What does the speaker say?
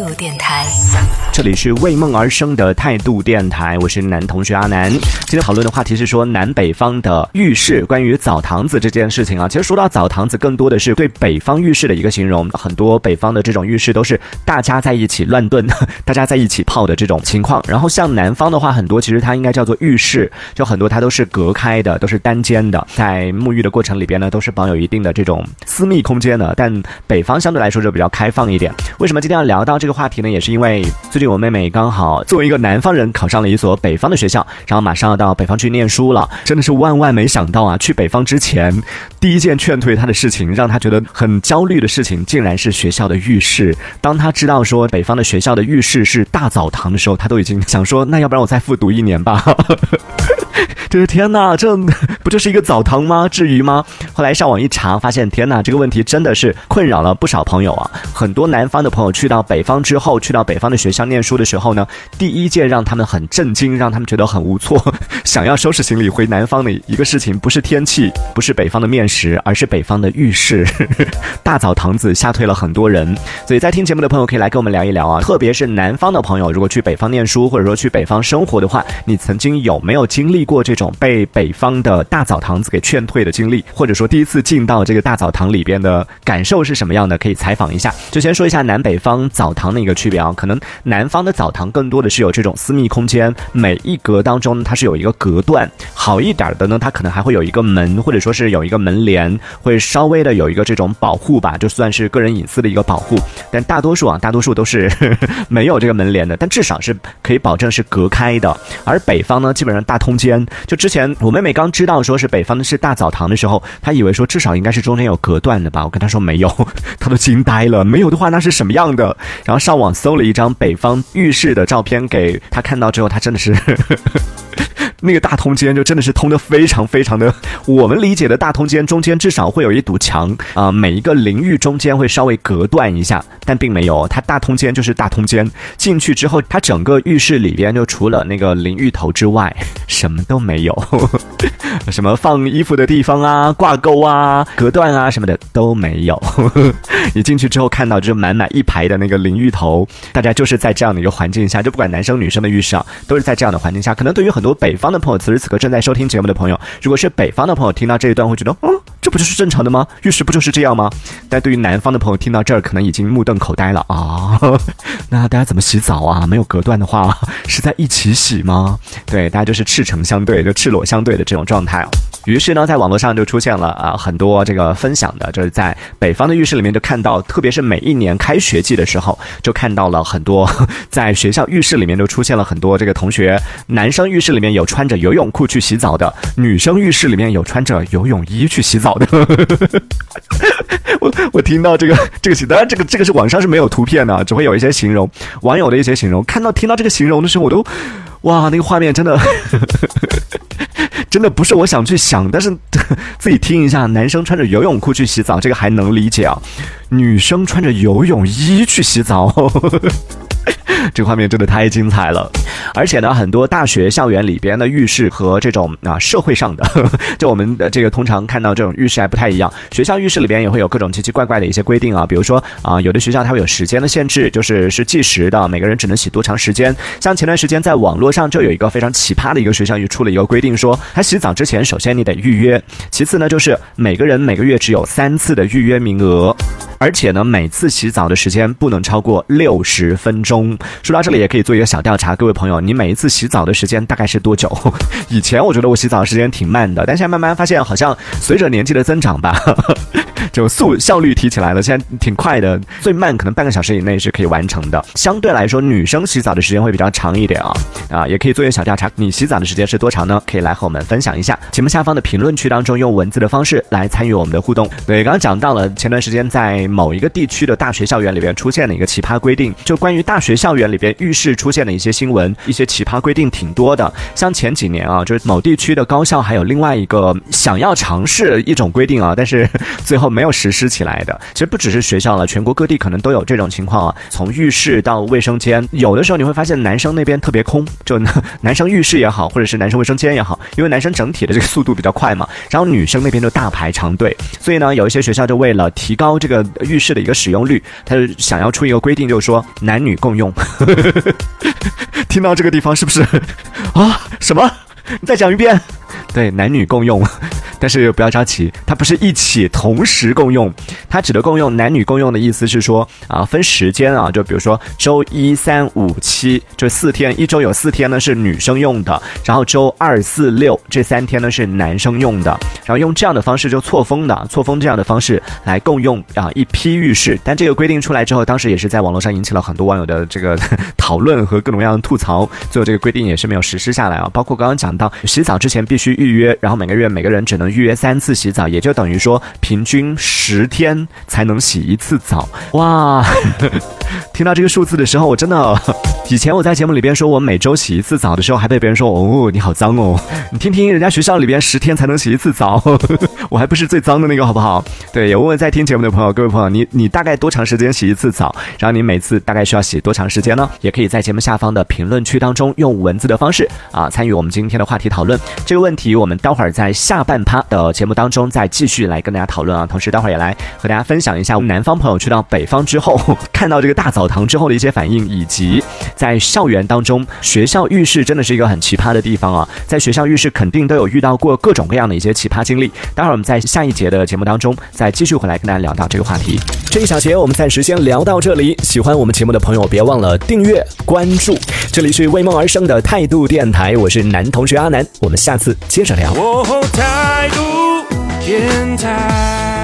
度电台，这里是为梦而生的态度电台，我是男同学阿南。今天讨论的话题是说南北方的浴室，关于澡堂子这件事情啊。其实说到澡堂子，更多的是对北方浴室的一个形容。很多北方的这种浴室都是大家在一起乱炖，大家在一起泡的这种情况。然后像南方的话，很多其实它应该叫做浴室，就很多它都是隔开的，都是单间的，在沐浴的过程里边呢，都是保有一定的这种私密空间的。但北方相对来说就比较开放一点。为什么今天要聊到这个话题呢？也是因为最近我妹妹刚好作为一个南方人考上了一所北方的学校，然后马上要到北方去念书了。真的是万万没想到啊！去北方之前，第一件劝退她的事情，让她觉得很焦虑的事情，竟然是学校的浴室。当她知道说北方的学校的浴室是大澡堂的时候，她都已经想说，那要不然我再复读一年吧。就是天哪，这不就是一个澡堂吗？至于吗？后来上网一查，发现天哪，这个问题真的是困扰了不少朋友啊。很多南方的朋友去到北方之后，去到北方的学校念书的时候呢，第一件让他们很震惊，让他们觉得很无措，想要收拾行李回南方的一个事情，不是天气，不是北方的面食，而是北方的浴室。大澡堂子吓退了很多人。所以在听节目的朋友可以来跟我们聊一聊啊，特别是南方的朋友，如果去北方念书或者说去北方生活的话，你曾经有没有经历过这种种被北方的大澡堂子给劝退的经历，或者说第一次进到这个大澡堂里边的感受是什么样的？可以采访一下。就先说一下南北方澡堂的一个区别啊，可能南方的澡堂更多的是有这种私密空间，每一格当中它是有一个隔断，好一点的呢，它可能还会有一个门，或者说是有一个门帘，会稍微的有一个这种保护吧，就算是个人隐私的一个保护。但大多数啊，大多数都是 没有这个门帘的，但至少是可以保证是隔开的。而北方呢，基本上大通间，就之前。我妹妹刚知道说是北方的是大澡堂的时候，她以为说至少应该是中间有隔断的吧。我跟她说没有，她都惊呆了。没有的话那是什么样的？然后上网搜了一张北方浴室的照片给她看到之后，她真的是。那个大通间就真的是通的非常非常的，我们理解的大通间中间至少会有一堵墙啊，每一个淋浴中间会稍微隔断一下，但并没有，它大通间就是大通间，进去之后，它整个浴室里边就除了那个淋浴头之外，什么都没有，什么放衣服的地方啊、挂钩啊、隔断啊什么的都没有。你进去之后看到就是满满一排的那个淋浴头，大家就是在这样的一个环境下，就不管男生女生的浴室啊，都是在这样的环境下，可能对于很多北方。的朋友，此时此刻正在收听节目的朋友，如果是北方的朋友，听到这一段会觉得，嗯，这不就是正常的吗？浴室不就是这样吗？但对于南方的朋友，听到这儿可能已经目瞪口呆了啊！那大家怎么洗澡啊？没有隔断的话，是在一起洗吗？对，大家就是吃赤诚相对，就赤裸相对的这种状态哦。于是呢，在网络上就出现了啊很多这个分享的，就是在北方的浴室里面就看到，特别是每一年开学季的时候，就看到了很多 在学校浴室里面就出现了很多这个同学，男生浴室里面有穿着游泳裤去洗澡的，女生浴室里面有穿着游泳衣去洗澡的。我我听到这个这个当然这个这个是网上是没有图片的，只会有一些形容网友的一些形容。看到听到这个形容的时候，我都哇，那个画面真的。真的不是我想去想，但是 自己听一下，男生穿着游泳裤去洗澡，这个还能理解啊，女生穿着游泳衣去洗澡。呵呵 这画面真的太精彩了，而且呢，很多大学校园里边的浴室和这种啊社会上的，就我们的这个通常看到这种浴室还不太一样。学校浴室里边也会有各种奇奇怪怪的一些规定啊，比如说啊，有的学校它会有时间的限制，就是是计时的，每个人只能洗多长时间。像前段时间在网络上就有一个非常奇葩的一个学校就出了一个规定，说他洗澡之前首先你得预约，其次呢就是每个人每个月只有三次的预约名额。而且呢，每次洗澡的时间不能超过六十分钟。说到这里，也可以做一个小调查，各位朋友，你每一次洗澡的时间大概是多久？以前我觉得我洗澡的时间挺慢的，但现在慢慢发现，好像随着年纪的增长吧。就速效率提起来了，现在挺快的，最慢可能半个小时以内是可以完成的。相对来说，女生洗澡的时间会比较长一点啊啊，也可以做一个小调查，你洗澡的时间是多长呢？可以来和我们分享一下。节目下方的评论区当中，用文字的方式来参与我们的互动。对，刚刚讲到了前段时间在某一个地区的大学校园里边出现了一个奇葩规定，就关于大学校。园里边浴室出现的一些新闻，一些奇葩规定挺多的。像前几年啊，就是某地区的高校还有另外一个想要尝试一种规定啊，但是最后没有实施起来的。其实不只是学校了，全国各地可能都有这种情况啊。从浴室到卫生间，有的时候你会发现男生那边特别空，就男生浴室也好，或者是男生卫生间也好，因为男生整体的这个速度比较快嘛，然后女生那边就大排长队，所以呢，有一些学校就为了提高这个浴室的一个使用率，他就想要出一个规定，就是说男女共用。听到这个地方是不是啊？什么？你再讲一遍。对，男女共用。但是不要着急，它不是一起同时共用，它指的共用男女共用的意思是说啊，分时间啊，就比如说周一、三、五、七这四天，一周有四天呢是女生用的，然后周二、四、六这三天呢是男生用的，然后用这样的方式就错峰的，错峰这样的方式来共用啊一批浴室。但这个规定出来之后，当时也是在网络上引起了很多网友的这个讨论和各种各样的吐槽，最后这个规定也是没有实施下来啊。包括刚刚讲到洗澡之前必须预约，然后每个月每个人只能。预约三次洗澡，也就等于说平均十天才能洗一次澡。哇，听到这个数字的时候，我真的，以前我在节目里边说我每周洗一次澡的时候，还被别人说哦你好脏哦。你听听人家学校里边十天才能洗一次澡，我还不是最脏的那个好不好？对，也问问在听节目的朋友，各位朋友，你你大概多长时间洗一次澡？然后你每次大概需要洗多长时间呢？也可以在节目下方的评论区当中用文字的方式啊参与我们今天的话题讨论。这个问题我们待会儿在下半趴。的节目当中再继续来跟大家讨论啊，同时待会儿也来和大家分享一下南方朋友去到北方之后 看到这个大澡堂之后的一些反应，以及在校园当中，学校浴室真的是一个很奇葩的地方啊，在学校浴室肯定都有遇到过各种各样的一些奇葩经历。待会儿我们在下一节的节目当中再继续回来跟大家聊到这个话题。这一小节我们暂时先聊到这里，喜欢我们节目的朋友别忘了订阅关注。这里是为梦而生的态度电台，我是男同学阿南，我们下次接着聊。态度电台。